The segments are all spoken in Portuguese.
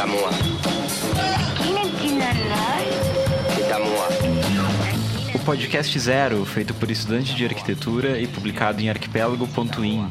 À moi. C'est à moi. O podcast Zero, feito por estudantes de arquitetura e publicado em arquipélago.in.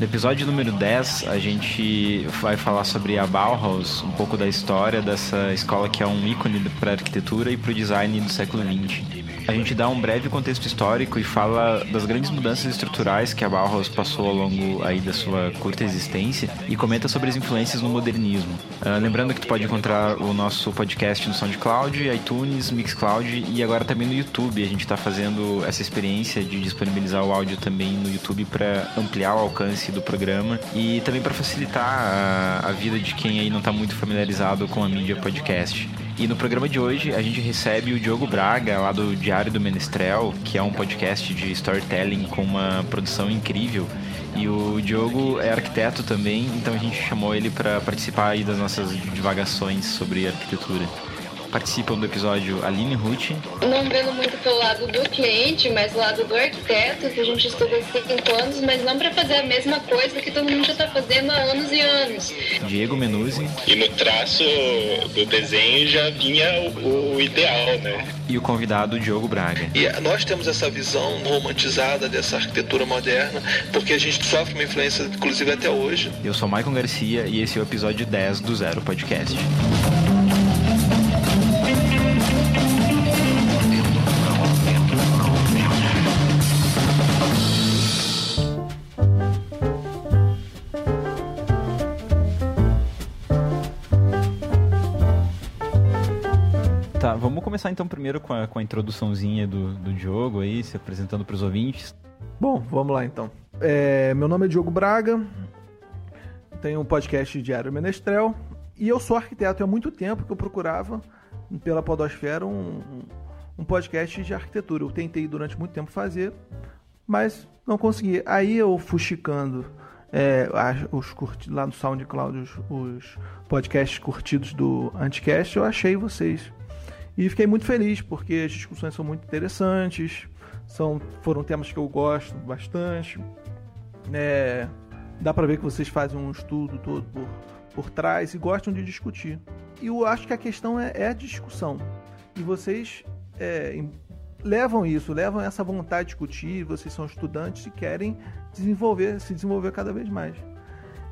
No episódio número 10, a gente vai falar sobre a Bauhaus, um pouco da história dessa escola que é um ícone para a arquitetura e para o design do século XX. A gente dá um breve contexto histórico e fala das grandes mudanças estruturais que a Bauhaus passou ao longo aí da sua curta existência e comenta sobre as influências no modernismo. Uh, lembrando que tu pode encontrar o nosso podcast no SoundCloud, iTunes, Mixcloud e agora também no YouTube. A gente está fazendo essa experiência de disponibilizar o áudio também no YouTube para ampliar o alcance do programa e também para facilitar a, a vida de quem aí não está muito familiarizado com a mídia podcast. E no programa de hoje a gente recebe o Diogo Braga, lá do Diário do Menestrel, que é um podcast de storytelling com uma produção incrível. E o Diogo é arquiteto também, então a gente chamou ele para participar aí das nossas divagações sobre arquitetura. Participam do episódio Aline Ruth. Não vendo muito pelo lado do cliente, mas do lado do arquiteto, que a gente estuda há cinco anos, mas não para fazer a mesma coisa que todo mundo já está fazendo há anos e anos. Diego Menuzzi. E no traço do desenho já vinha o, o ideal, né? E o convidado Diogo Braga. E nós temos essa visão romantizada dessa arquitetura moderna, porque a gente sofre uma influência, inclusive até hoje. Eu sou Maicon Garcia e esse é o episódio 10 do Zero Podcast. Começar então primeiro com a, com a introduçãozinha do, do Diogo aí, se apresentando para os ouvintes. Bom, vamos lá então. É, meu nome é Diogo Braga, tenho um podcast Diário Menestrel e eu sou arquiteto. Há muito tempo que eu procurava pela Podosfera um, um podcast de arquitetura. Eu tentei durante muito tempo fazer, mas não consegui. Aí eu fuxicando é, os curti, lá no SoundCloud os, os podcasts curtidos do Anticast, eu achei vocês. E fiquei muito feliz porque as discussões são muito interessantes, são, foram temas que eu gosto bastante. É, dá para ver que vocês fazem um estudo todo por, por trás e gostam de discutir. E eu acho que a questão é, é a discussão. E vocês é, levam isso, levam essa vontade de discutir. Vocês são estudantes e querem desenvolver, se desenvolver cada vez mais.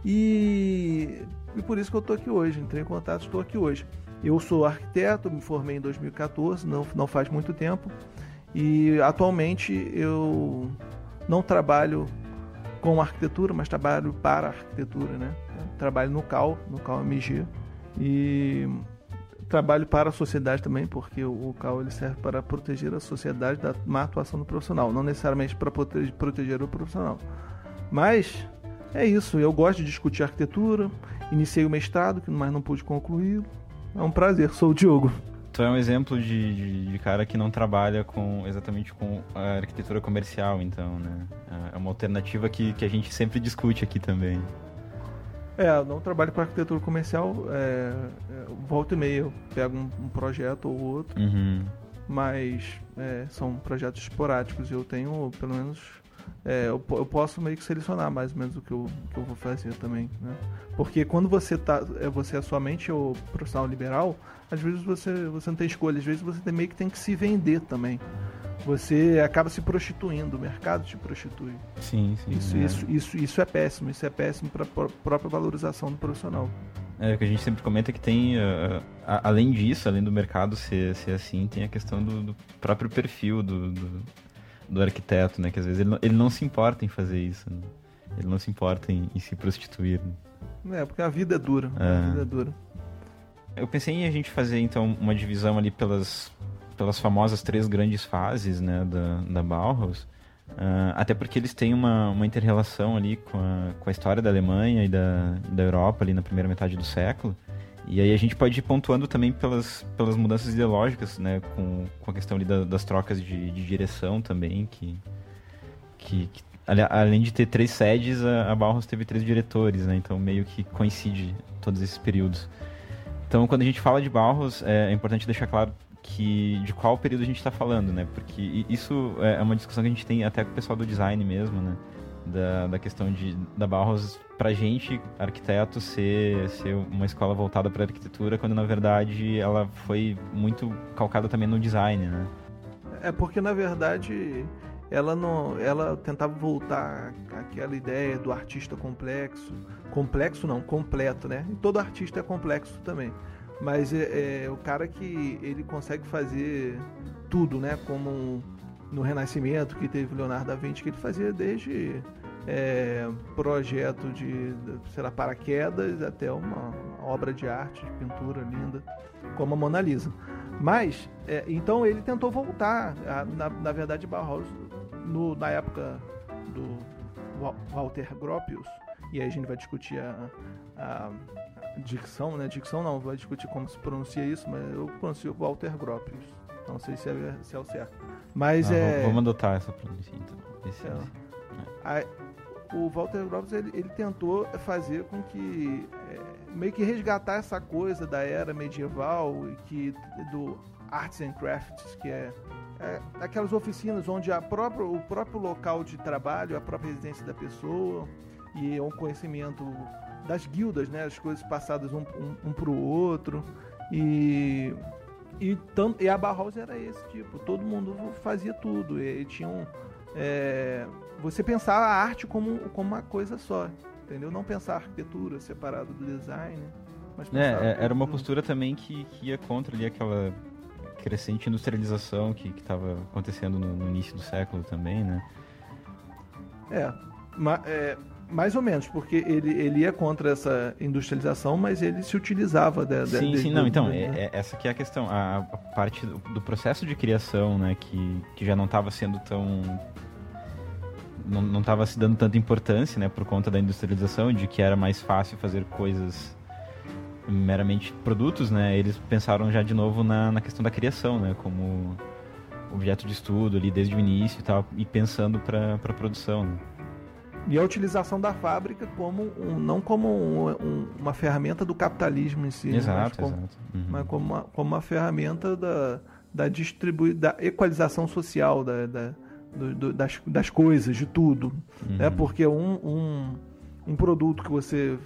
E, e por isso que eu estou aqui hoje. Entrei em contato, estou aqui hoje. Eu sou arquiteto, me formei em 2014, não, não faz muito tempo, e atualmente eu não trabalho com arquitetura, mas trabalho para arquitetura, né? Trabalho no CAL, no CAL MG, e trabalho para a sociedade também, porque o CAL ele serve para proteger a sociedade da má atuação do profissional, não necessariamente para proteger o profissional. Mas é isso, eu gosto de discutir arquitetura, iniciei o mestrado, mas não pude concluir, é um prazer, sou o Diogo. Tu é um exemplo de, de, de, cara que não trabalha com exatamente com a arquitetura comercial, então, né? É uma alternativa que, que a gente sempre discute aqui também. É, eu não trabalho com arquitetura comercial, é, é, volta e meia eu pego um, um projeto ou outro, uhum. mas é, são projetos esporádicos e eu tenho pelo menos é, eu, eu, posso meio que selecionar mais ou menos o que eu, que eu vou fazer também, né? Porque quando você tá, é, você é somente o profissional liberal, às vezes você, você não tem escolha, às vezes você meio que tem que se vender também. Você acaba se prostituindo, o mercado te prostitui. Sim, sim. Isso, é. isso, isso, isso é péssimo, isso é péssimo para a própria valorização do profissional. É, o que a gente sempre comenta é que tem, uh, além disso, além do mercado ser, ser assim, tem a questão do, do próprio perfil do, do do arquiteto, né? Que às vezes ele não, ele não se importa em fazer isso. Né? Ele não se importa em, em se prostituir. Né? É, porque a vida é dura. É. A vida é dura. Eu pensei em a gente fazer, então, uma divisão ali pelas, pelas famosas três grandes fases, né? Da, da Bauhaus. Uh, até porque eles têm uma, uma inter-relação ali com a, com a história da Alemanha e da, da Europa ali na primeira metade do século. E aí a gente pode ir pontuando também pelas, pelas mudanças ideológicas, né? Com, com a questão ali da, das trocas de, de, direção também, que, que, que, além de ter três sedes, a, a teve três diretores, né? Então meio que coincide todos esses períodos. Então quando a gente fala de Bauhaus, é, é importante deixar claro que de qual período a gente está falando, né? Porque isso é uma discussão que a gente tem até com o pessoal do design mesmo, né? Da, da questão de, da Bauhaus, pra gente, arquiteto, ser, ser uma escola voltada para arquitetura, quando na verdade ela foi muito calcada também no design, né? É porque na verdade ela não, ela tentava voltar aquela ideia do artista complexo, complexo não, completo, né? E todo artista é complexo também, mas é, é o cara que ele consegue fazer tudo, né? Como no Renascimento que teve Leonardo da Vinci que ele fazia desde é, projeto de, sei lá, paraquedas até uma, obra de arte, de pintura linda, como a Mona Lisa. Mas, é, então ele tentou voltar, a, na, na verdade, Bauhaus, no, na época do Walter Gropius, e aí a gente vai discutir a, a, a dicção, né? Dicção não, vai discutir como se pronuncia isso, mas eu pronuncio Walter Gropius. Não sei se é, se é o certo. Mas ah, é. Vamos adotar essa pronúncia então. Esse, é. A, o Walter Gropius ele, ele, tentou fazer com que é, meio que resgatar essa coisa da era medieval e que do arts and crafts que é, é aquelas oficinas onde a própria, o próprio local de trabalho a própria residência da pessoa e é um conhecimento das guildas né? As coisas passadas um, um, um para o outro e e, tanto, e a Bauhaus era esse tipo todo mundo fazia tudo e, e tinha um é, você pensar a arte como, como uma coisa só, entendeu? Não pensar a arquitetura separada do design. Mas é, é era uma postura também que, que, ia contra ali aquela crescente industrialização que estava acontecendo no, no, início do século também, né? É, ma, é, mais ou menos, porque ele, ele ia contra essa industrialização, mas ele se utilizava da. sim, de, sim, não, então, é, é, essa que é a questão. A, a parte do, do, processo de criação, né, que, que já não estava sendo tão não estava se dando tanta importância, né, por conta da industrialização, de que era mais fácil fazer coisas meramente produtos, né, eles pensaram já de novo na, na questão da criação, né, como objeto de estudo ali desde o início e tal, e pensando para a produção. Né. E a utilização da fábrica como um, não como um, um, uma ferramenta do capitalismo em si, exato, mas, como, exato. Uhum. mas como, uma, como uma ferramenta da, da, da equalização social, da, da do, do, das, das coisas, de tudo. Uhum. Né? Porque um, um, um produto que você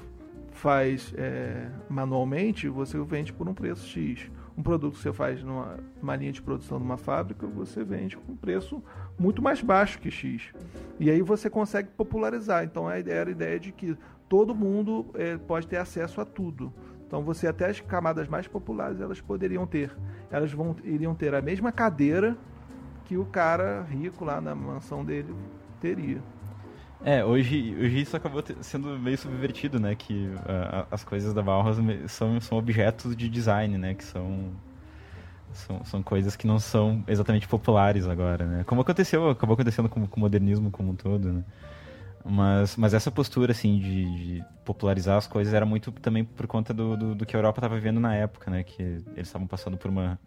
faz é, manualmente, você vende por um preço X. Um produto que você faz numa, numa linha de produção numa fábrica, você vende com um preço muito mais baixo que X. E aí você consegue popularizar. Então era a ideia de que todo mundo é, pode ter acesso a tudo. Então você até as camadas mais populares elas poderiam ter, elas vão iriam ter a mesma cadeira que o cara rico lá na mansão dele teria. É, hoje, hoje isso acabou sendo meio subvertido, né? Que uh, as coisas da Bauhaus são, são objetos de design, né? Que são, são, são coisas que não são exatamente populares agora, né? Como aconteceu, acabou acontecendo com, com o modernismo como um todo, né? Mas, mas essa postura, assim, de, de popularizar as coisas era muito também por conta do, do, do que a Europa estava vivendo na época, né? Que eles estavam passando por uma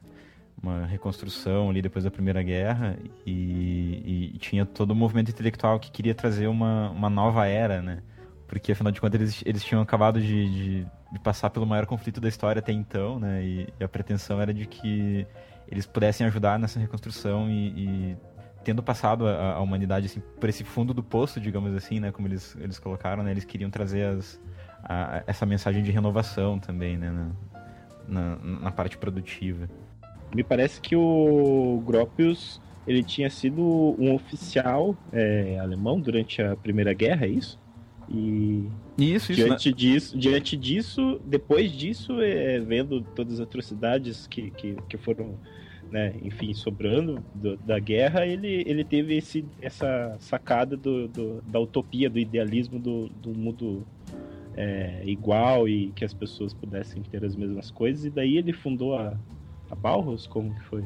uma reconstrução ali depois da Primeira Guerra e, e, tinha todo o movimento intelectual que queria trazer uma, uma nova era, né? Porque afinal de contas eles, eles tinham acabado de, de, de passar pelo maior conflito da história até então, né? E, e, a pretensão era de que eles pudessem ajudar nessa reconstrução e, e tendo passado a, a, humanidade assim, por esse fundo do poço, digamos assim, né? Como eles, eles colocaram, né? Eles queriam trazer as, a, essa mensagem de renovação também, né? Na, na, na parte produtiva. Me parece que o Gropius ele tinha sido um oficial é, alemão durante a Primeira Guerra, é isso? E isso, isso, diante né? disso, diante disso, depois disso, é, vendo todas as atrocidades que, que, que foram, né, enfim, sobrando do, da guerra, ele, ele teve esse, essa sacada do, do da utopia, do idealismo do, do mundo é, igual e que as pessoas pudessem ter as mesmas coisas, e daí ele fundou a, a Bauhaus? Como que foi?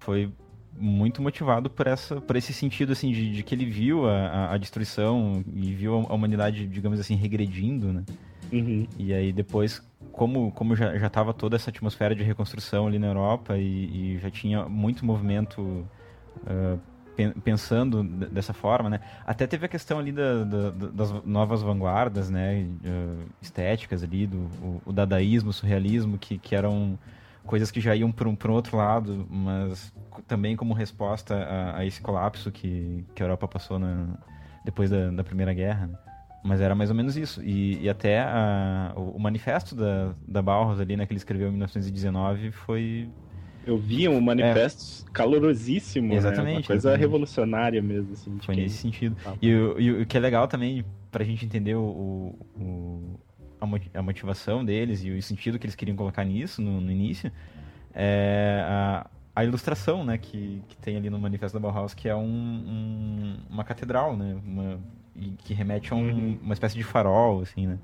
Foi muito motivado por, essa, por esse sentido, assim, de, de que ele viu a, a, destruição e viu a humanidade, digamos assim, regredindo, né? Uhum. E aí depois, como, como já, já tava toda essa atmosfera de reconstrução ali na Europa e, e já tinha muito movimento uh, pensando dessa forma, né? Até teve a questão ali da, da, das novas vanguardas, né? Uh, estéticas ali, do o, o dadaísmo, o surrealismo, que, que eram coisas que já iam para um, um outro lado, mas também como resposta a, a, esse colapso que, que a Europa passou na, depois da, da Primeira Guerra. Né? Mas era mais ou menos isso. E, e até a, o, o, manifesto da, da Bauhaus ali, né, que ele escreveu em 1919, foi... Eu vi um manifesto é. calorosíssimo, exatamente, né? Uma coisa exatamente. revolucionária mesmo, assim. Foi nesse sentido. Ah, e, o, e o que é legal também, pra gente entender o, o, a motivação deles e o sentido que eles queriam colocar nisso, no, no início, é a, a ilustração, né, que, que tem ali no Manifesto da Bauhaus, que é um, um, uma catedral, né, uma, que remete a um, uhum. uma espécie de farol, assim, né.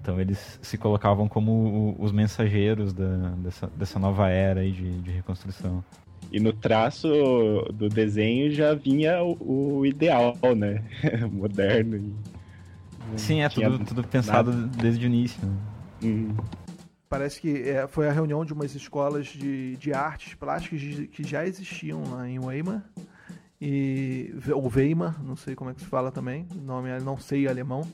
Então eles se colocavam como os mensageiros da, dessa, dessa nova era aí de, de reconstrução. E no traço do desenho já vinha o, o ideal, né? Moderno. E... Sim, é tudo, tudo pensado nada. desde o início. Né? Uhum. Parece que é, foi a reunião de umas escolas de, de artes plásticas que já existiam lá em Weimar. E, ou Weimar, não sei como é que se fala também, nome não sei alemão.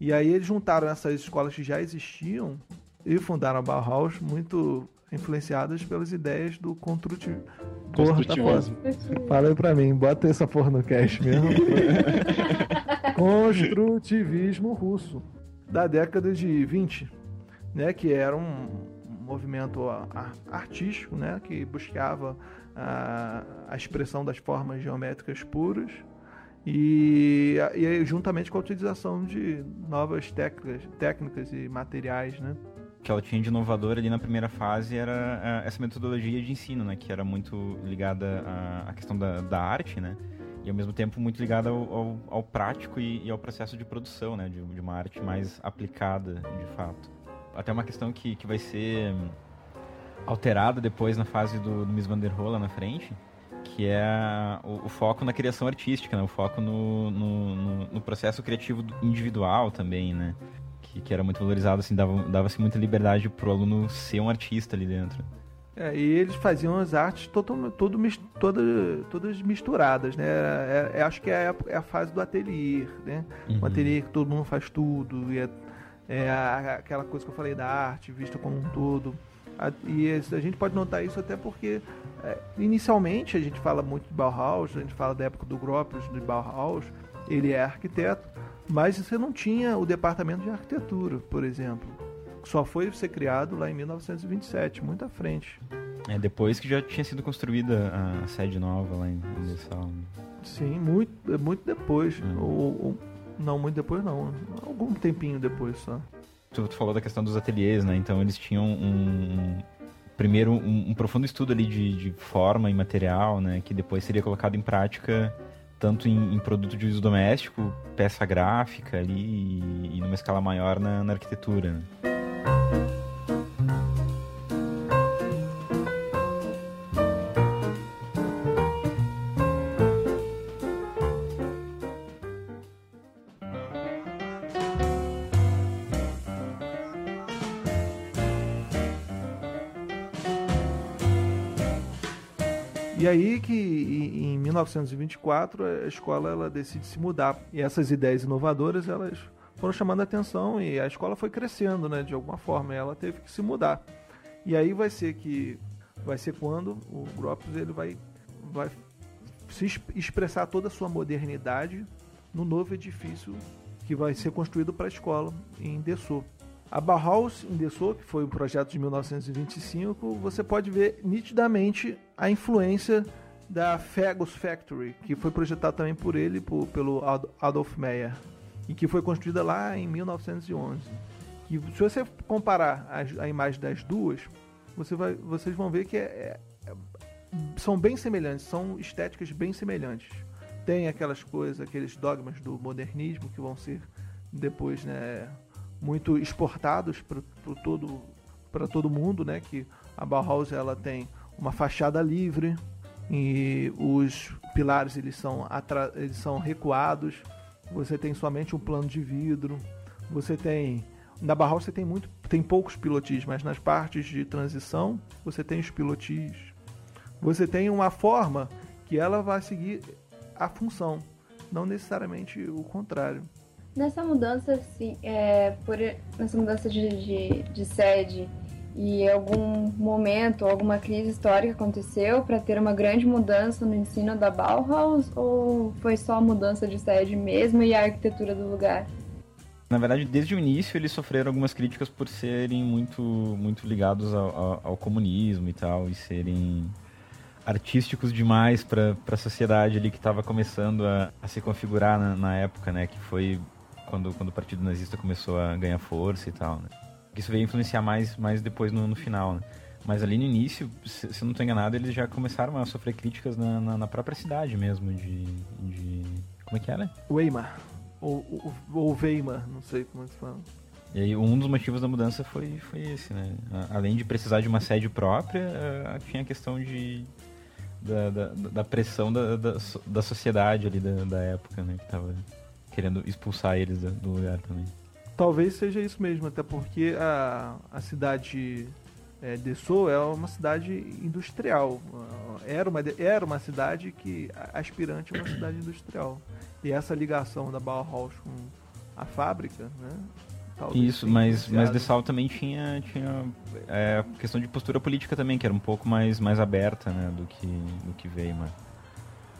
E aí eles juntaram essas escolas que já existiam e fundaram a Bauhaus, muito influenciadas pelas ideias do construtivismo. Porra, tá Fala aí pra mim, bota essa porra no cast mesmo. Construtivismo russo. Da década de 20, né, que era um movimento artístico, né, que buscava a, a expressão das formas geométricas puras e, e juntamente com a utilização de novas técnicas, técnicas e materiais, né? que ela tinha de inovador ali na primeira fase era essa metodologia de ensino, né? Que era muito ligada à, questão da, da arte, né? E ao mesmo tempo muito ligada ao, ao, ao prático e, e, ao processo de produção, né? De, de, uma arte mais aplicada, de fato até uma questão que, que vai ser alterada depois na fase do, do Miss Van der Rohe lá na frente, que é o, o, foco na criação artística, né? o foco no, no, no, no processo criativo individual também, né? Que, que era muito valorizado, assim, dava-se dava muita liberdade pro aluno ser um artista ali dentro. É, e eles faziam as artes todo, todo, todas, todas misturadas, né? É, é, acho que é a, é a, fase do ateliê, né? Uhum. O ateliê que todo mundo faz tudo, e é é, aquela coisa que eu falei da arte vista como um todo. A, e a gente pode notar isso até porque é, inicialmente a gente fala muito de Bauhaus, a gente fala da época do Gropius, de Bauhaus, ele é arquiteto, mas você não tinha o departamento de arquitetura, por exemplo. Só foi ser criado lá em 1927, muito à frente. É, depois que já tinha sido construída a sede nova lá em Dessau. Sim, muito, muito depois. É. O, o, não, muito depois não. Algum tempinho depois só. Tu, tu falou da questão dos ateliês, né? Então eles tinham um. Primeiro, um, um profundo estudo ali de, de, forma e material, né? Que depois seria colocado em prática tanto em, em produto de uso doméstico, peça gráfica ali e, e numa escala maior na, na arquitetura. Né? E aí que em 1924 a escola ela decide se mudar. E essas ideias inovadoras elas foram chamando a atenção e a escola foi crescendo, né, de alguma forma, ela teve que se mudar. E aí vai ser que vai ser quando o Gropius ele vai vai se expressar toda a sua modernidade no novo edifício que vai ser construído para a escola em Dessau. A Bauhaus em Dessau, que foi um projeto de 1925, você pode ver nitidamente a influência da Fagus Factory, que foi projetada também por ele, por, pelo Adolf Meyer, e que foi construída lá em 1911. E se você comparar a, a imagem das duas, você vai, vocês vão ver que é, é, são bem semelhantes, são estéticas bem semelhantes. Tem aquelas coisas, aqueles dogmas do modernismo que vão ser depois, né, muito exportados para todo para todo mundo, né? Que a Bauhaus ela tem uma fachada livre e os pilares eles são eles são recuados. Você tem somente um plano de vidro. Você tem na Bauhaus você tem muito tem poucos pilotis, mas nas partes de transição você tem os pilotis. Você tem uma forma que ela vai seguir a função, não necessariamente o contrário. Nessa mudança, sim, é, por, nessa mudança de, de, de, sede E algum momento, alguma crise histórica aconteceu para ter uma grande mudança no ensino da Bauhaus ou foi só a mudança de sede mesmo e a arquitetura do lugar? Na verdade, desde o início eles sofreram algumas críticas por serem muito, muito ligados ao, ao, ao comunismo e tal, e serem artísticos demais para a sociedade ali que estava começando a, a, se configurar na, na, época, né? Que foi quando, quando o Partido Nazista começou a ganhar força e tal, né? Isso veio influenciar mais, mais depois no, no final, né? Mas ali no início, se, se eu não estou enganado, eles já começaram a sofrer críticas na, na, na própria cidade mesmo, de, de... Como é que era? Weimar. Ou, ou, ou Weimar, não sei como é que se fala. E aí um dos motivos da mudança foi, foi esse, né? Além de precisar de uma sede própria, tinha a questão de, da, da, da pressão da, da, da, sociedade ali da, da época, né? Que tava querendo expulsar eles do lugar também. Talvez seja isso mesmo, até porque a, a cidade é, de Sou é uma cidade industrial. Era uma, era uma cidade que aspirante a uma cidade industrial. E essa ligação da Bauhaus com a fábrica, né? Isso, mas, mas Dessau também tinha, tinha é, questão de postura política também, que era um pouco mais, mais aberta né, do, que, do que Weimar.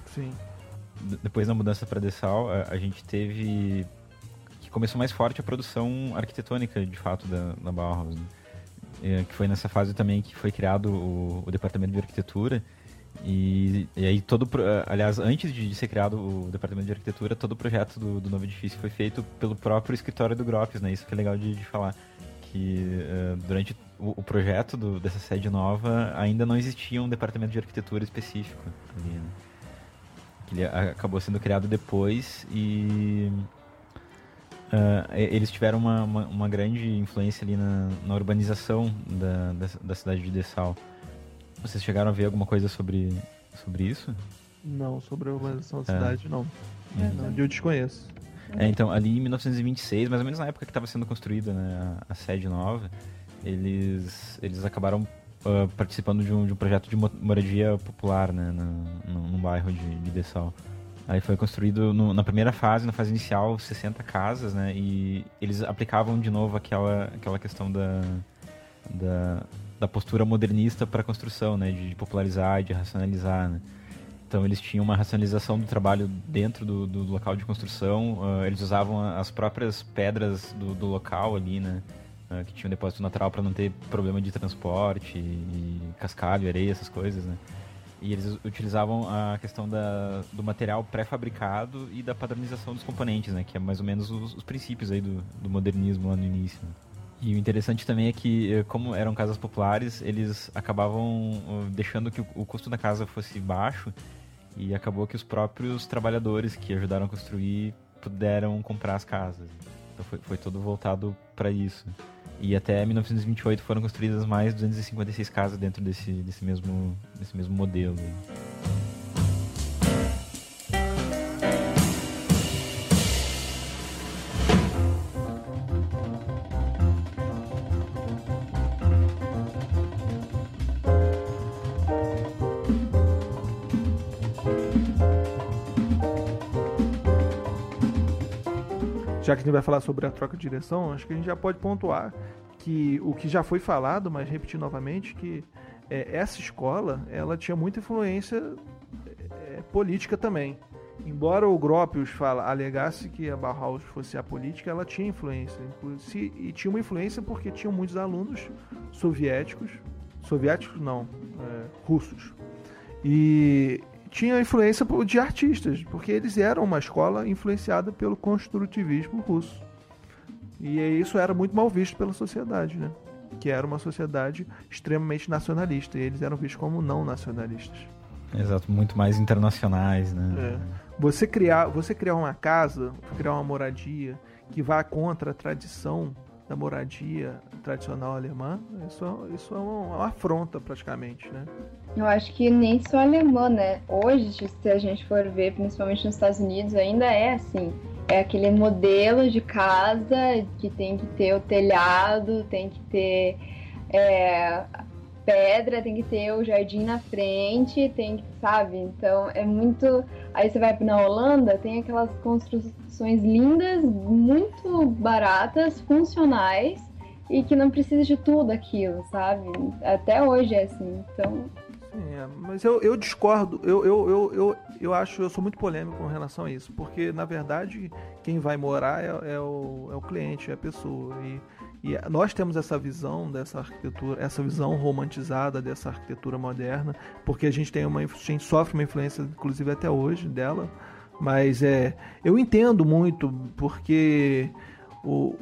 Sim. D depois da mudança para Dessau, a, a, gente teve que começou mais forte a produção arquitetônica, de fato, da, da Bauhaus. Né? É, que foi nessa fase também que foi criado o, o departamento de arquitetura, e, e, aí todo, aliás, antes de ser criado o departamento de arquitetura, todo o projeto do, do novo edifício foi feito pelo próprio escritório do Gropes, né? Isso que é legal de, de falar, que uh, durante o, o projeto do, dessa sede nova ainda não existia um departamento de arquitetura específico ali, né? Que ele acabou sendo criado depois e uh, eles tiveram uma, uma, uma, grande influência ali na, na urbanização da, da, da cidade de Dessau. Vocês chegaram a ver alguma coisa sobre, sobre isso? Não, sobre a urbanização da é. cidade, não. Uhum. não. Eu desconheço. É, então, ali em 1926, mais ou menos na época que estava sendo construída né, a, a, sede nova, eles, eles acabaram uh, participando de um, de um projeto de moradia popular né, no, no, num bairro de, de Dessau. Aí foi construído no, na primeira fase, na fase inicial, 60 casas, né? E eles aplicavam de novo aquela, aquela questão da, da, da postura modernista para a construção, né, de popularizar, de racionalizar, né? Então eles tinham uma racionalização do trabalho dentro do, do local de construção, uh, eles usavam as próprias pedras do, do local ali, né, uh, que tinham depósito natural para não ter problema de transporte, e cascalho, areia, essas coisas, né. E eles utilizavam a questão da, do material pré-fabricado e da padronização dos componentes, né, que é mais ou menos os, os princípios aí do, do modernismo lá no início. Né? E o interessante também é que, eh, como eram casas populares, eles acabavam deixando que o custo da casa fosse baixo e acabou que os próprios trabalhadores que ajudaram a construir puderam comprar as casas. Então foi, foi todo voltado para isso. E até 1928 foram construídas mais 256 casas dentro desse, desse, mesmo, desse mesmo modelo. Já que a gente vai falar sobre a troca de direção, acho que a gente já pode pontuar que o que já foi falado, mas repetir novamente, que é, essa escola ela tinha muita influência é, política também. Embora o Gropius fala, alegasse que a Bauhaus fosse a política, ela tinha influência. E tinha uma influência porque tinham muitos alunos soviéticos, soviéticos não, é, russos. E tinha influência de artistas, porque eles eram uma escola influenciada pelo construtivismo russo. E isso era muito mal visto pela sociedade, né? Que era uma sociedade extremamente nacionalista, e eles eram vistos como não nacionalistas. Exato, muito mais internacionais, né? É. Você criar, você criar uma casa, criar uma moradia que vá contra a tradição da moradia tradicional alemã, isso, é, isso é uma, uma, afronta praticamente, né? Eu acho que nem só alemã, né? Hoje, se a gente for ver, principalmente nos Estados Unidos, ainda é assim. É aquele modelo de casa que tem que ter o telhado, tem que ter é, pedra, tem que ter o jardim na frente, tem que, sabe? Então é muito. Aí você vai na Holanda, tem aquelas construções lindas, muito baratas, funcionais, e que não precisa de tudo aquilo, sabe? Até hoje é assim. Então, Sim, é, mas eu, eu discordo, eu, eu, eu, eu, eu acho, eu sou muito polêmico com relação a isso, porque na verdade quem vai morar é, é o, é o cliente, é a pessoa. E, e nós temos essa visão dessa arquitetura, essa visão romantizada dessa arquitetura moderna, porque a gente tem uma a gente sofre uma influência, inclusive até hoje, dela. Mas é, eu entendo muito, porque o,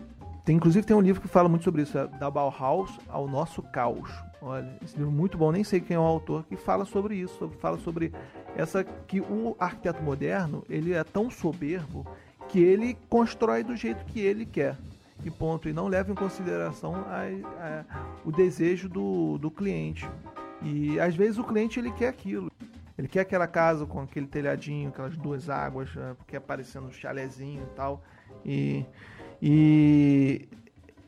tem, inclusive tem um livro que fala muito sobre isso, é da Bauhaus ao nosso caos. Olha, esse livro é muito bom, nem sei quem é o autor, que fala sobre isso, fala sobre essa que o arquiteto moderno, ele é tão soberbo que ele constrói do jeito que ele quer. E ponto, e não leva em consideração a, a, o desejo do, do cliente. E às vezes o cliente ele quer aquilo. Ele quer aquela casa com aquele telhadinho, aquelas duas águas, quer aparecendo um chalezinho e tal. E, e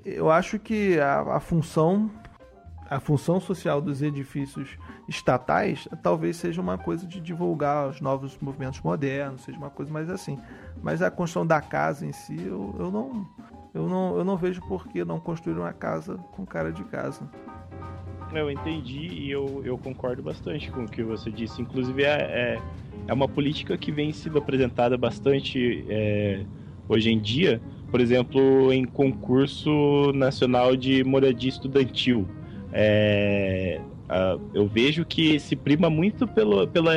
eu acho que a, a função a função social dos edifícios estatais talvez seja uma coisa de divulgar os novos movimentos modernos, seja uma coisa mais assim. Mas a construção da casa em si, eu, eu, não, eu, não, eu não vejo por que não construir uma casa com cara de casa. Eu entendi e eu, eu concordo bastante com o que você disse. Inclusive, é, é, é uma política que vem sendo apresentada bastante é, hoje em dia, por exemplo, em concurso nacional de moradia estudantil é, eu vejo que se prima muito pelo, pela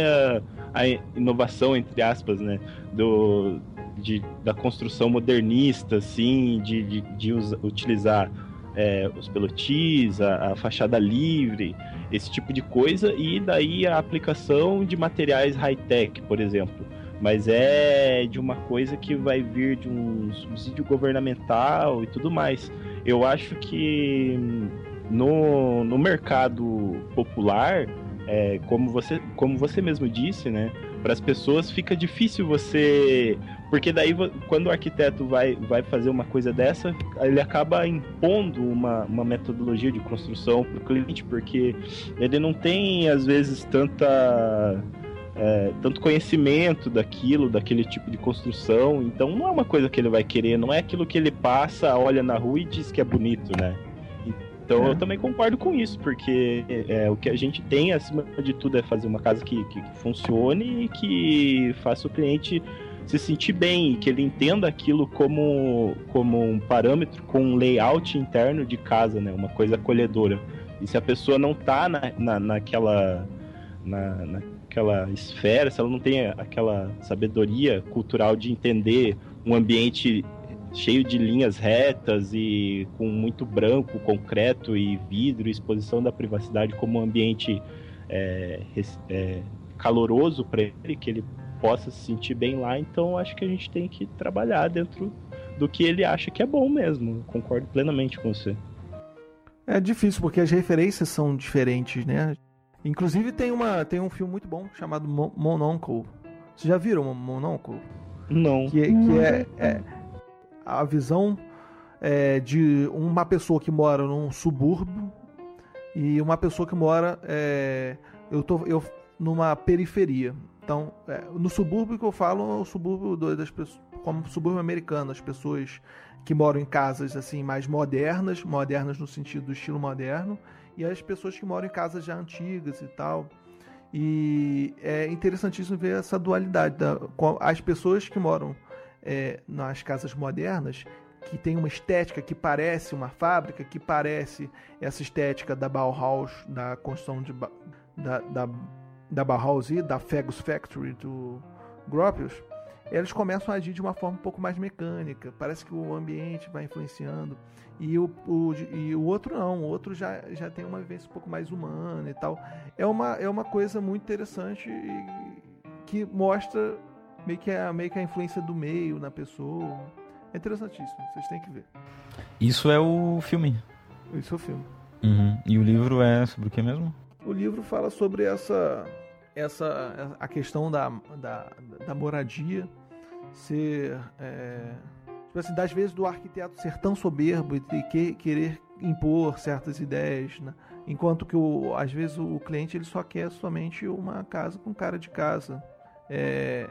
a inovação, entre aspas, né? Do, de, da construção modernista, assim, de, de, de utilizar é, os pelotis, a, a, fachada livre, esse tipo de coisa, e daí a aplicação de materiais high-tech, por exemplo. Mas é de uma coisa que vai vir de um subsídio governamental e tudo mais. Eu acho que no, no mercado popular, é, como, você, como você mesmo disse, né? Para as pessoas fica difícil você. Porque daí, quando o arquiteto vai, vai fazer uma coisa dessa, ele acaba impondo uma, uma metodologia de construção para o cliente, porque ele não tem, às vezes, tanta. É, tanto conhecimento daquilo, daquele tipo de construção. Então não é uma coisa que ele vai querer, não é aquilo que ele passa, olha na rua e diz que é bonito, né? Então é. eu também concordo com isso, porque é, o que a gente tem, acima de tudo, é fazer uma casa que, que, que funcione e que faça o cliente se sentir bem, que ele entenda aquilo como, como um parâmetro com um layout interno de casa, né? Uma coisa acolhedora. E se a pessoa não tá na, na, naquela, na, naquela esfera, se ela não tem aquela sabedoria cultural de entender um ambiente cheio de linhas retas e com muito branco, concreto e vidro, exposição da privacidade como um ambiente é, é, caloroso para ele, que ele possa se sentir bem lá. Então acho que a gente tem que trabalhar dentro do que ele acha que é bom mesmo. Concordo plenamente com você. É difícil porque as referências são diferentes, né? Inclusive tem uma tem um filme muito bom chamado Mononcle. Vocês já viram Mononcle? Não. Que, é, que é, é a visão é, de uma pessoa que mora num subúrbio e uma pessoa que mora é, eu tô eu numa periferia. Então, é, no subúrbio que eu falo, é o subúrbio das pessoas, como subúrbio americano, as pessoas que moram em casas assim mais modernas, modernas no sentido do estilo moderno, e as pessoas que moram em casas já antigas e tal. E é interessantíssimo ver essa dualidade. Da, as pessoas que moram é, nas casas modernas que tem uma estética que parece uma fábrica, que parece essa estética da Bauhaus, da construção de, da, da, da Bauhaus e da Fegus Factory do Gropius, eles começam a agir de uma forma um pouco mais mecânica. Parece que o ambiente vai influenciando. E o, o, e o outro não, o outro já, já tem uma vivência um pouco mais humana e tal. É uma, é uma coisa muito interessante que mostra meio que, a, meio que a influência do meio na pessoa. É interessantíssimo, vocês têm que ver. Isso é o filme. Isso é o filme. Uhum. E o livro é sobre o que mesmo? O livro fala sobre essa, essa a questão da, da, da moradia ser. É, tipo assim, das vezes do arquiteto ser tão soberbo e que, querer impor certas ideias, né? enquanto que o, às vezes o cliente ele só quer somente uma casa com cara de casa. É,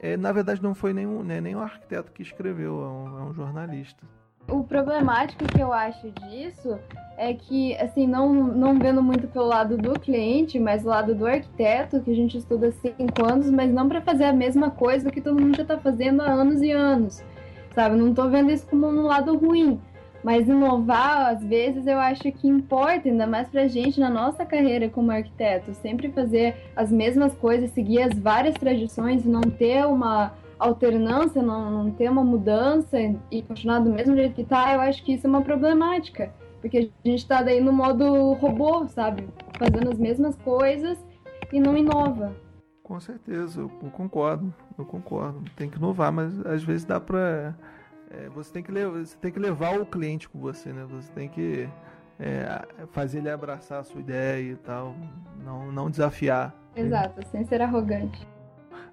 é, na verdade, não foi nenhum, né, o arquiteto que escreveu, é um, é um jornalista. O problemático que eu acho disso é que, assim, não, não vendo muito pelo lado do cliente, mas do lado do arquiteto, que a gente estuda cinco anos, mas não para fazer a mesma coisa que todo mundo já está fazendo há anos e anos, sabe? Não estou vendo isso como um lado ruim, mas inovar, às vezes, eu acho que importa, ainda mais pra gente na nossa carreira como arquiteto, sempre fazer as mesmas coisas, seguir as várias tradições não ter uma alternância, não, não ter uma mudança e continuar do mesmo jeito que tá, eu acho que isso é uma problemática. Porque a gente tá daí no modo robô, sabe? Fazendo as mesmas coisas e não inova. Com certeza, eu concordo, eu concordo. Tem que inovar, mas às vezes dá pra. É, você, tem que levar, você tem que levar o cliente com você, né? Você tem que é, fazer ele abraçar a sua ideia e tal. Não, não desafiar. Exato, sem ser arrogante.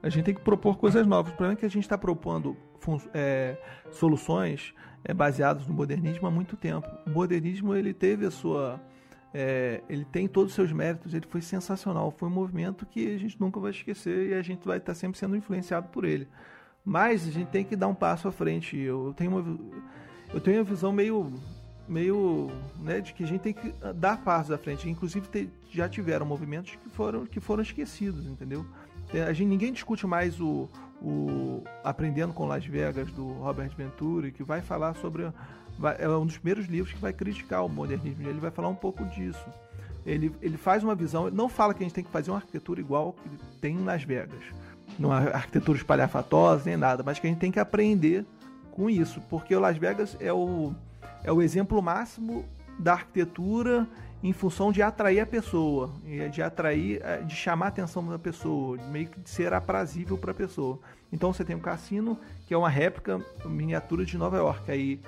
A gente tem que propor coisas novas. O problema é que a gente está propondo é, soluções é, baseados no modernismo há muito tempo. O modernismo ele teve a sua, é, ele tem todos os seus méritos, ele foi sensacional, foi um movimento que a gente nunca vai esquecer e a gente vai estar sempre sendo influenciado por ele. Mas a gente tem que dar um passo à frente. Eu tenho uma, eu tenho uma visão meio meio né, de que a gente tem que dar passos à frente. Inclusive te, já tiveram movimentos que foram que foram esquecidos, entendeu? É, a gente, ninguém discute mais o, o Aprendendo com Las Vegas, do Robert Venturi, que vai falar sobre. Vai, é um dos primeiros livros que vai criticar o modernismo. Ele vai falar um pouco disso. Ele, ele faz uma visão, não fala que a gente tem que fazer uma arquitetura igual que tem em Las Vegas. É arquitetura espalhafatosa nem nada, mas que a gente tem que aprender com isso, porque o Las Vegas é o, é o exemplo máximo da arquitetura em função de atrair a pessoa, de atrair, eh, de chamar a atenção da pessoa, meio que de ser aprazível para a pessoa. Então você tem um cassino que é uma réplica miniatura de Nova York aí.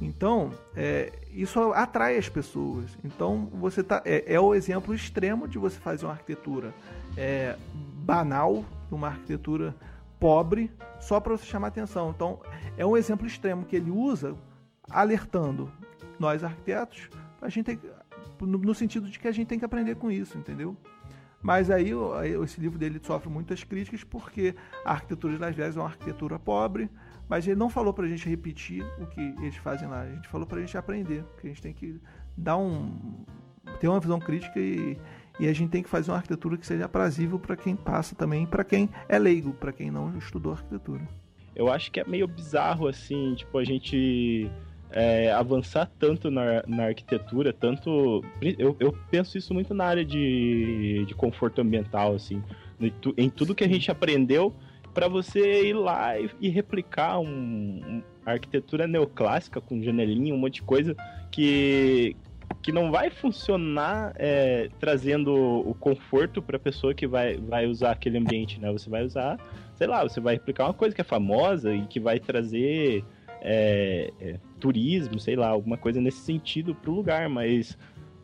Então é, isso atrai as pessoas. Então você tá é, é, o exemplo extremo de você fazer uma arquitetura é, banal, uma arquitetura pobre, só para você chamar atenção. Então é um exemplo extremo que ele usa alertando nós arquitetos. A gente tem, no, sentido de que a gente tem que aprender com isso, entendeu? Mas aí esse livro dele sofre muitas críticas porque a arquitetura de Las Vegas é uma arquitetura pobre, mas ele não falou para a gente repetir o que eles fazem lá, a gente falou para a gente aprender, que a gente tem que dar um ter uma visão crítica e, e a gente tem que fazer uma arquitetura que seja aprazível para quem passa também, para quem é leigo, para quem não estudou arquitetura. Eu acho que é meio bizarro assim, tipo a gente é, avançar tanto na, na arquitetura, tanto. Eu, eu penso isso muito na área de, de conforto ambiental, assim. Em tudo que a gente aprendeu para você ir lá e, e replicar um, um, arquitetura neoclássica com janelinha, um monte de coisa que, que não vai funcionar é, trazendo o conforto para a pessoa que vai, vai usar aquele ambiente, né? Você vai usar, sei lá, você vai replicar uma coisa que é famosa e que vai trazer é, é, turismo, sei lá, alguma coisa nesse sentido pro lugar, mas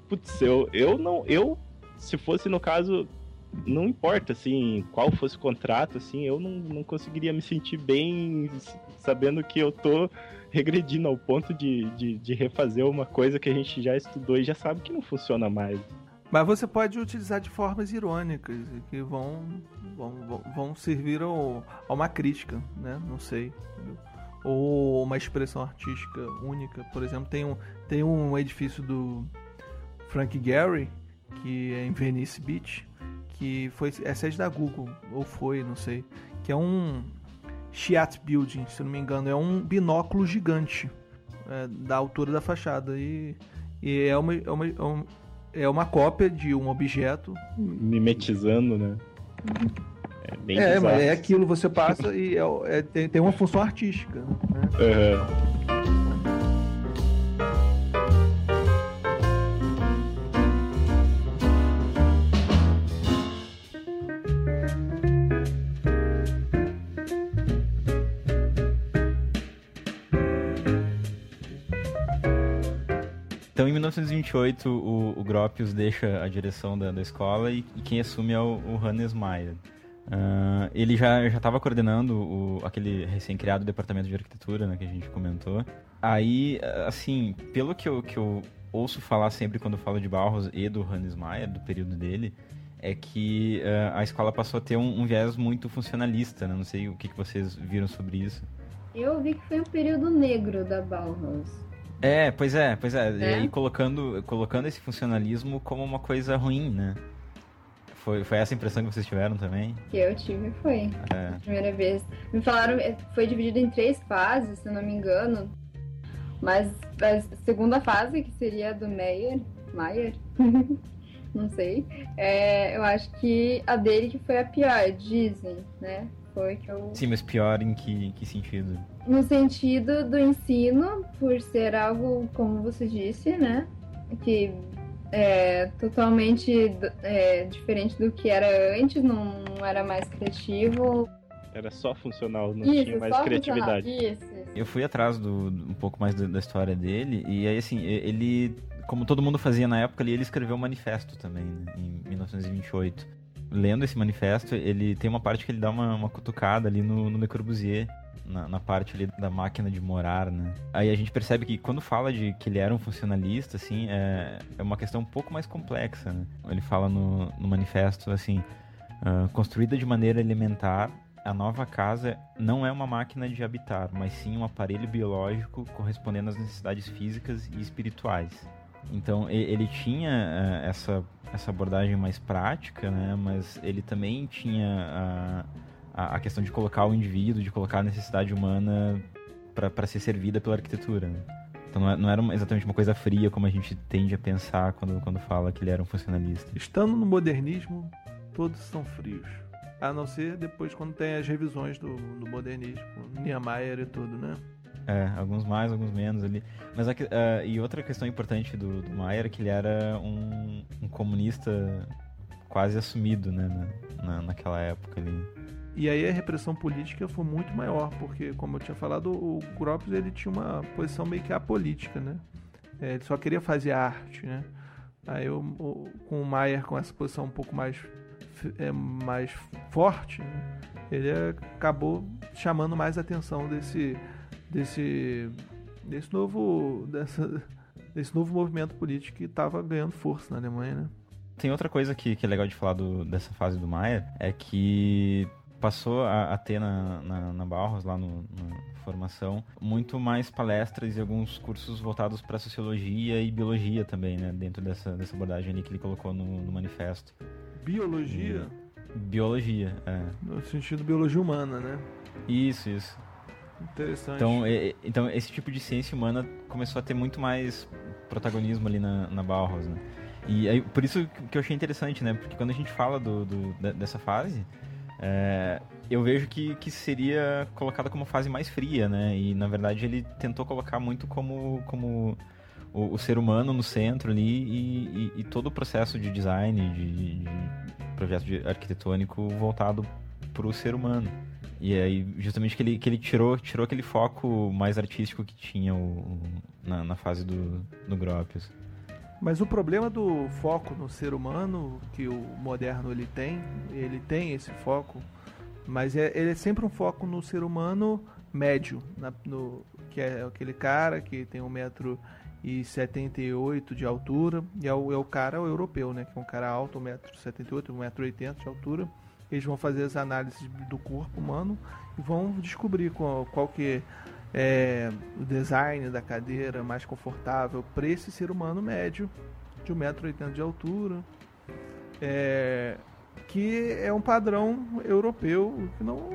putz, eu, eu não, eu se fosse no caso não importa assim qual fosse o contrato assim eu não, não conseguiria me sentir bem sabendo que eu tô regredindo ao ponto de, de, de, refazer uma coisa que a gente já estudou e já sabe que não funciona mais. Mas você pode utilizar de formas irônicas que vão vão, vão servir ao, a uma crítica né? Não sei. Ou uma expressão artística única. Por exemplo, tem um, tem um edifício do Frank Gehry, que é em Venice Beach, que foi é sede da Google, ou foi, não sei, que é um Chiat Building, se não me engano, é um binóculo gigante é, da altura da fachada e, e é, uma, é, uma, é, uma, é uma cópia de um objeto mimetizando, né? É, bem é mas é aquilo, você passa e é, é, tem, tem uma função artística. Né? Uhum. Então, em 1928, o, o Gropius deixa a direção da, da escola e, e quem assume é o, o Hannes Mayer. Uh, ele já estava coordenando o, aquele recém-criado departamento de arquitetura né, que a gente comentou. Aí, assim, pelo que eu, que eu ouço falar sempre quando falo de Bauhaus e do Hannes Mayer, do período dele, é que uh, a escola passou a ter um, um viés muito funcionalista. Né? Não sei o que, que vocês viram sobre isso. Eu vi que foi um período negro da Bauhaus. É, pois é, pois é. E É? aí colocando, colocando esse funcionalismo como uma coisa ruim, né? Foi, foi essa a impressão que vocês tiveram também? Que eu tive foi É. primeira vez. Me falaram, eh, foi dividido em três fases, se eu não me engano. Mas a segunda fase, que seria a do Meyer, Mayer, não sei, é, eu acho que a dele que foi a pior, dizem, né? Foi que eu Sim, mas pior em que, que sentido? No sentido do ensino, por ser algo, como você disse, né? Que é totalmente é, diferente do que era antes, não era mais criativo. Era só funcional, não Isso, tinha mais só criatividade. Isso, isso. Eu fui atrás do, um pouco mais da, da história dele, e aí assim, ele, como todo mundo fazia na época ali, ele escreveu um manifesto também, né, em 1928. Lendo esse manifesto, ele tem uma parte que ele dá uma, uma cutucada ali no, no Le Corbusier, na, na parte ali da máquina de morar, né? Aí a gente percebe que quando fala de que ele era um funcionalista, assim, é, é uma questão um pouco mais complexa, né? Ele fala no, no manifesto, assim, ah, construída de maneira elementar, a nova casa não é uma máquina de habitar, mas sim um aparelho biológico correspondendo às necessidades físicas e espirituais. Então ele tinha eh, essa, essa abordagem mais prática, né? mas ele também tinha a, a, a questão de colocar o indivíduo, de colocar a necessidade humana para ser servida pela arquitetura. Né? Então não é- não era exatamente uma coisa fria como a gente tende a pensar quando, quando fala que ele era um funcionalista. Estando no modernismo, todos são frios. A não ser depois quando tem as revisões do, do modernismo, Niemeyer e tudo, né? É, alguns mais, alguns menos ali. Mas a ah, e outra questão importante do, do Maier é que ele era um, um comunista quase assumido, né, na- naquela época ali. E aí a repressão política foi muito maior, porque, como eu tinha falado, o Gropius ele tinha uma posição meio que apolítica, né? É, ele só queria fazer arte, né? Aí o- com o Maier com essa posição um pouco mais, é, mais forte, né? ele acabou chamando mais atenção desse, desse, desse novo, dessa, desse novo movimento político que estava ganhando força na Alemanha, né? Tem outra coisa que, que é legal de falar do- dessa fase do Maier, é que passou a, a ter na, na, na Bauhaus, lá no, na formação, muito mais palestras e alguns cursos voltados para sociologia e biologia também, né, dentro dessa, dessa abordagem ali que ele colocou no, no manifesto. Biologia, Biologia, é. no sentido biologia humana, né? Isso, isso. Interessante. Então, é- então esse tipo de ciência humana começou a ter muito mais protagonismo ali na, na Bauhaus, né? E aí, por isso que eu achei interessante, né? Porque quando a gente fala do, do- dessa fase, é, eu vejo que, que seria colocada como fase mais fria, né? E na verdade ele tentou colocar muito como, como o, o ser humano no centro ali e, e- e todo o processo de design, de, de projeto de arquitetônico voltado para o ser humano. E aí, justamente que ele, que ele tirou, tirou aquele foco mais artístico que tinha o, o- na, na fase do, do Gropius. Mas o problema do foco no ser humano que o moderno ele tem, ele tem esse foco, mas é, ele é sempre um foco no ser humano médio, na- no, que é aquele cara que tem 1,78m de altura, e é o, é o cara europeu, né? Que é um cara alto, 1,78m, 1,80m de altura. Eles vão fazer as análises do corpo humano e vão descobrir qual, qual que é o design da cadeira mais confortável para esse ser humano médio de 1,80m de altura. É, que é um padrão europeu que não,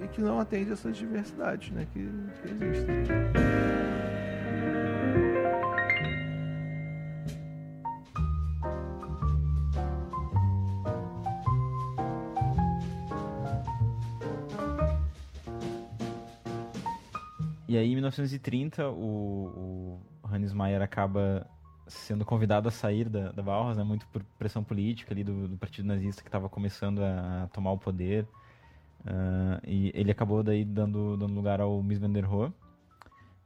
e que não atende essas diversidades né, que, que existem. 1930, o, o Hannes Mayer acaba sendo convidado a sair da, da Bauhaus, né, muito por pressão política ali do, do partido nazista que estava começando a, tomar o poder. Ah, e ele acabou daí dando, dando lugar ao Mies van der Rohe,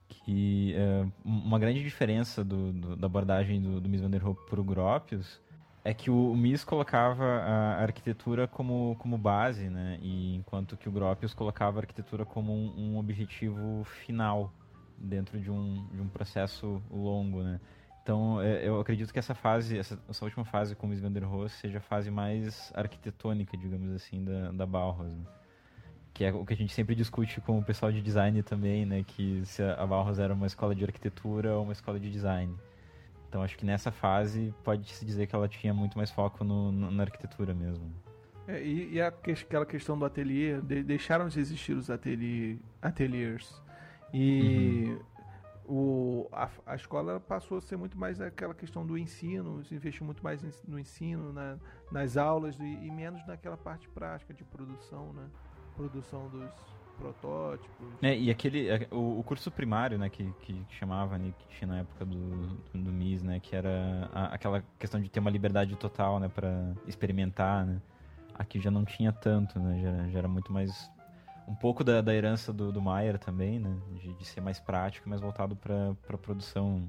que é, uma grande diferença do, do- da abordagem do, do Mies van der Rohe para o Gropius é que o, Mies colocava a arquitetura como, como base, né? E enquanto que o Gropius colocava a arquitetura como um, um objetivo final dentro de um, de um processo longo, né? Então, é, eu acredito que essa fase, essa, essa última fase com o Mies van der Rohe seja a fase mais arquitetônica, digamos assim, da, da Bauhaus. né? que é o que a gente sempre discute com o pessoal de design também, né? Que se a Bauhaus era uma escola de arquitetura ou uma escola de design. Então acho que nessa fase pode se dizer que ela tinha muito mais foco no, no, na arquitetura mesmo. É, e, e a, aquela questão do ateliê, de, deixaram de existir os ateliê, ateliers. E uhum. o, a, a, escola passou a ser muito mais aquela questão do ensino, se investiu muito mais no ensino, na, nas aulas, e, e menos naquela parte prática de produção, né? Produção dos protótipos. É, e aquele, é, o, o, curso primário, né, que, que chamava, né, que tinha na época do, do, do MIS, né, que era a, aquela questão de ter uma liberdade total, né, para experimentar, né. Aqui já não tinha tanto, né, já, já era muito mais um pouco da, da herança do, do Maier também, né, de, de ser mais prático, mais voltado para produção.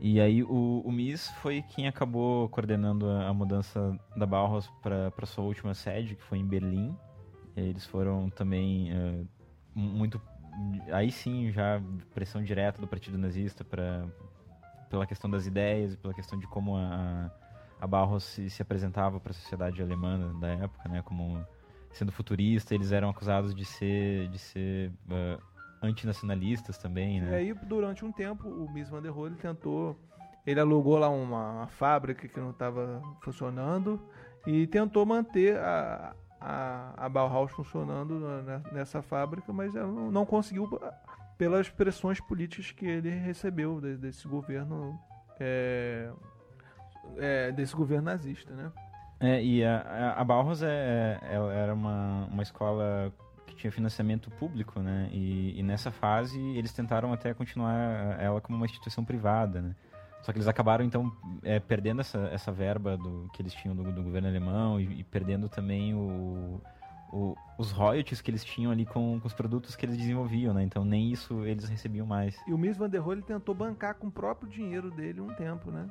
E aí o, o MIS foi quem acabou coordenando a, a mudança da Bauhaus para sua última sede, que foi em Berlim, eles foram também uh, muito. Aí sim, já pressão direta do Partido Nazista para pela questão das ideias pela questão de como a, a Bauhaus se, se apresentava para a sociedade alemã da época, né? Como sendo futurista, eles eram acusados de ser, de ser uh, antinacionalistas também, né? E aí, durante um tempo, o Mies van der Rohe tentou... Ele alugou lá uma, uma fábrica que não estava funcionando e tentou manter a, a, a Bauhaus funcionando nessa fábrica, mas ela não conseguiu pelas pressões políticas que ele recebeu desse governo é, é, desse governo nazista, né? É, e a, a Bauhaus é, é era uma, uma escola que tinha financiamento público, né? E, e, nessa fase eles tentaram até continuar ela como uma instituição privada, né? Só que eles acabaram, então, é, perdendo essa, essa verba do, que eles tinham do, do governo alemão e, e perdendo também o, o, os royalties que eles tinham ali com, com, os produtos que eles desenvolviam, né? Então, nem isso eles recebiam mais. E o Mies van der Rohe tentou bancar com o próprio dinheiro dele um tempo, né?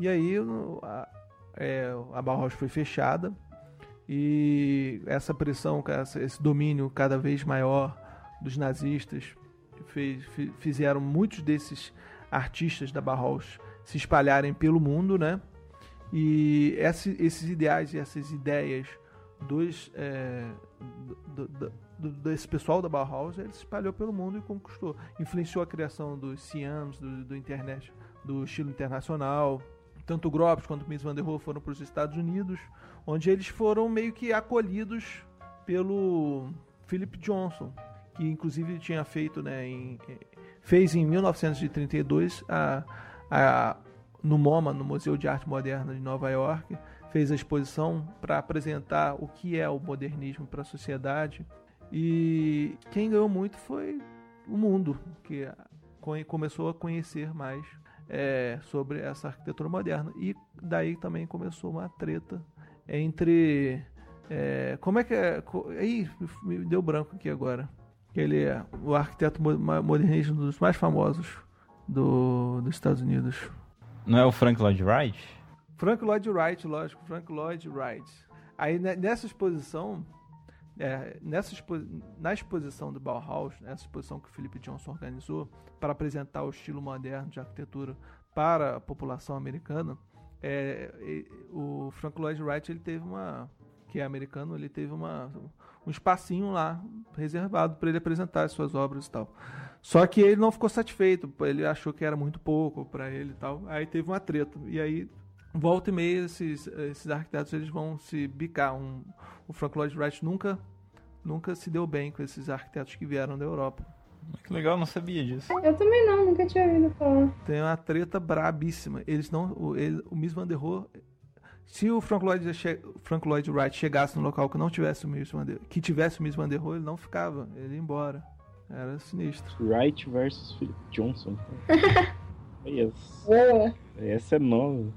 E aí a, é, a Bauhaus foi fechada e essa pressão, esse domínio cada vez maior dos nazistas fez, fizeram muitos desses artistas da Bauhaus se espalharem pelo mundo, né? E esse, esses ideais e essas ideias dos, é, do, do, do, desse pessoal da Bauhaus, ele se espalhou pelo mundo e conquistou. Influenciou a criação dos CIAMs, do, do, internet, do estilo internacional. Tanto o quanto o Mies van der Rohe foram para os Estados Unidos, onde eles foram meio que acolhidos pelo Philip Johnson, que inclusive tinha feito, né, em, fez em 1932 a a, no MoMA, no Museu de Arte Moderna de Nova York, fez a exposição para apresentar o que é o modernismo para a sociedade. E quem ganhou muito foi o mundo, que começou a conhecer mais é, sobre essa arquitetura moderna. E daí também começou uma treta entre. É, como é que é? Aí me deu branco aqui agora. Ele é o arquiteto modernista dos mais famosos do, dos Estados Unidos. Não é o Frank Lloyd Wright? Frank Lloyd Wright, lógico, Frank Lloyd Wright. Aí nessa exposição, é, nessa expo na exposição do Bauhaus, nessa exposição que o Philip Johnson organizou para apresentar o estilo moderno de arquitetura para a população americana, é, o Frank Lloyd Wright ele teve uma que é americano, ele teve uma, um espacinho lá reservado para ele apresentar as suas obras e tal. Só que ele não ficou satisfeito, ele achou que era muito pouco para ele e tal. Aí teve uma treta. E aí, volta e meia, esses, esses arquitetos eles vão se bicar. Um, o Frank Lloyd Wright nunca, nunca se deu bem com esses arquitetos que vieram da Europa. Que legal, não sabia disso. Eu também não, nunca tinha ouvido falar. Tem uma treta brabíssima. Eles não. O, ele, o Miss Van der Rohe se o Frank Lloyd, Frank Lloyd Wright chegasse no local que não tivesse o Miss Van der, que tivesse o Miss Van der Rohe, ele não ficava, ele ia embora. Era sinistro. Wright versus Philip Johnson. yes. Essa é nova.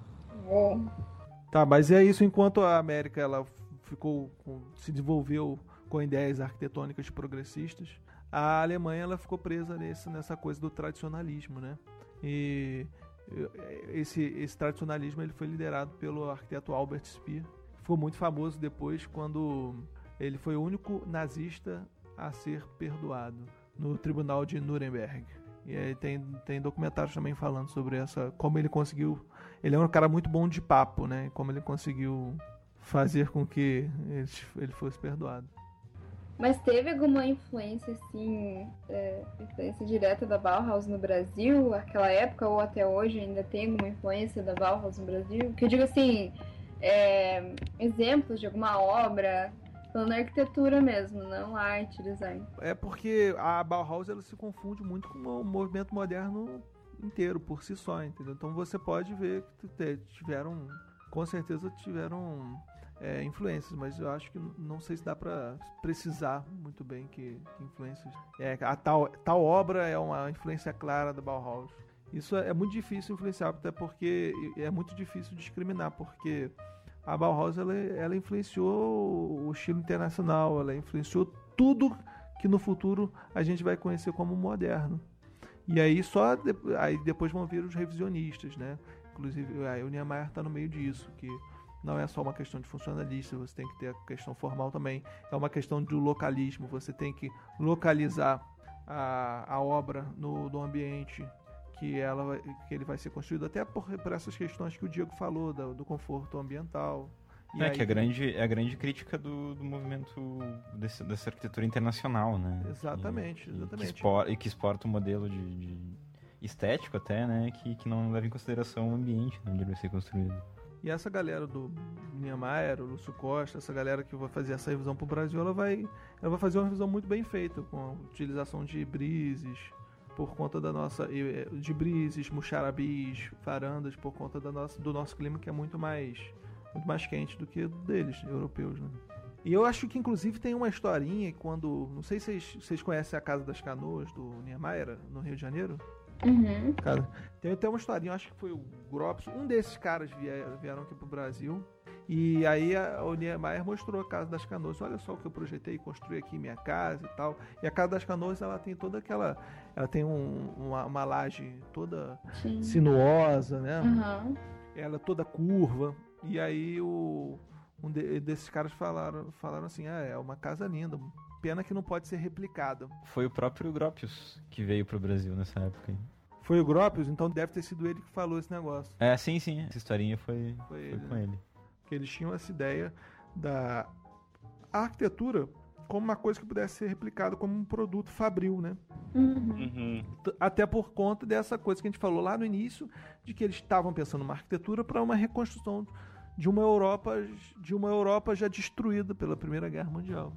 Tá, mas é isso enquanto a América ela ficou com, se desenvolveu com ideias arquitetônicas progressistas, a Alemanha ela ficou presa nesse, nessa coisa do tradicionalismo, né? E esse, esse tradicionalismo ele foi liderado pelo arquiteto Albert Speer. Ficou muito famoso depois quando ele foi o único nazista a ser perdoado no tribunal de Nuremberg. E aí tem, tem documentários também falando sobre essa, como ele conseguiu. Ele é um cara muito bom de papo, né? Como ele conseguiu fazer com que ele, ele fosse perdoado. Mas teve alguma influência, assim, é, influência direta da Bauhaus no Brasil, aquela época, ou até hoje ainda tem alguma influência da Bauhaus no Brasil? Que eu digo assim, é, exemplos de alguma obra, falando arquitetura mesmo, não arte, design. É porque a Bauhaus ela se confunde muito com o movimento moderno inteiro, por si só, entendeu? Então você pode ver que tiveram, com certeza tiveram é, influências, mas eu acho que não sei se dá para precisar muito bem que, que influências. É, a tal, tal obra é uma influência clara da Bauhaus. Isso é, é muito difícil influenciar, até porque é muito difícil discriminar, porque a Bauhaus ela, ela influenciou o estilo internacional, ela influenciou tudo que no futuro a gente vai conhecer como moderno. E aí só de, aí depois vão vir os revisionistas, né? Inclusive o Niemeyer está no meio disso, que não é só uma questão de funcionalista, você tem que ter a questão formal também. É uma questão de localismo, você tem que localizar a, a obra no, no ambiente que, ela, que ele vai ser construído, até por, por essas questões que o Diego falou, do, do conforto ambiental. E é, aí... que é a grande, é a grande crítica do, do movimento desse, dessa arquitetura internacional, né? Exatamente, e, exatamente. E que, exporta, e que exporta um modelo de, de estético até, né? Que, que não leva em consideração o ambiente onde ele vai ser construído. E essa galera do Niemeyer, o Lúcio Costa, essa galera que vai fazer essa revisão para o Brasil, ela vai, ela vai fazer uma revisão muito bem feita, com a utilização de brises, por conta da nossa. de brises, muxarabis, varandas, por conta da nossa, do nosso clima que é muito mais, muito mais quente do que deles, europeus, né? E eu acho que inclusive tem uma historinha quando. Não sei se vocês, vocês conhecem a Casa das Canoas do Niemeyer, no Rio de Janeiro. Uhum. Cara, tem até uma historinha, acho que foi o Grops, um desses caras vieram, vieram aqui pro Brasil. E aí a, o Niemeyer mostrou a Casa das Canoas. Olha só o que eu projetei, construí aqui minha casa e tal. E a Casa das Canoas, ela tem toda aquela... Ela tem um, uma, uma laje toda Sim. sinuosa, né? Uhum. Ela é toda curva. E aí o, um de, desses caras falaram, falaram assim, ah, é uma casa linda, Pena que não pode ser replicada. Foi o próprio Gropius que veio pro Brasil nessa época. Foi o Gropius? Então deve ter sido ele que falou esse negócio. É, sim, sim. Essa historinha foi, foi, foi ele, com né? ele. Porque eles tinham essa ideia da arquitetura como uma coisa que pudesse ser replicada como um produto fabril, né? Uhum. Uhum. Até por conta dessa coisa que a gente falou lá no início, de que eles estavam pensando uma arquitetura para uma reconstrução de uma Europa, de uma Europa já destruída pela Primeira Guerra Mundial.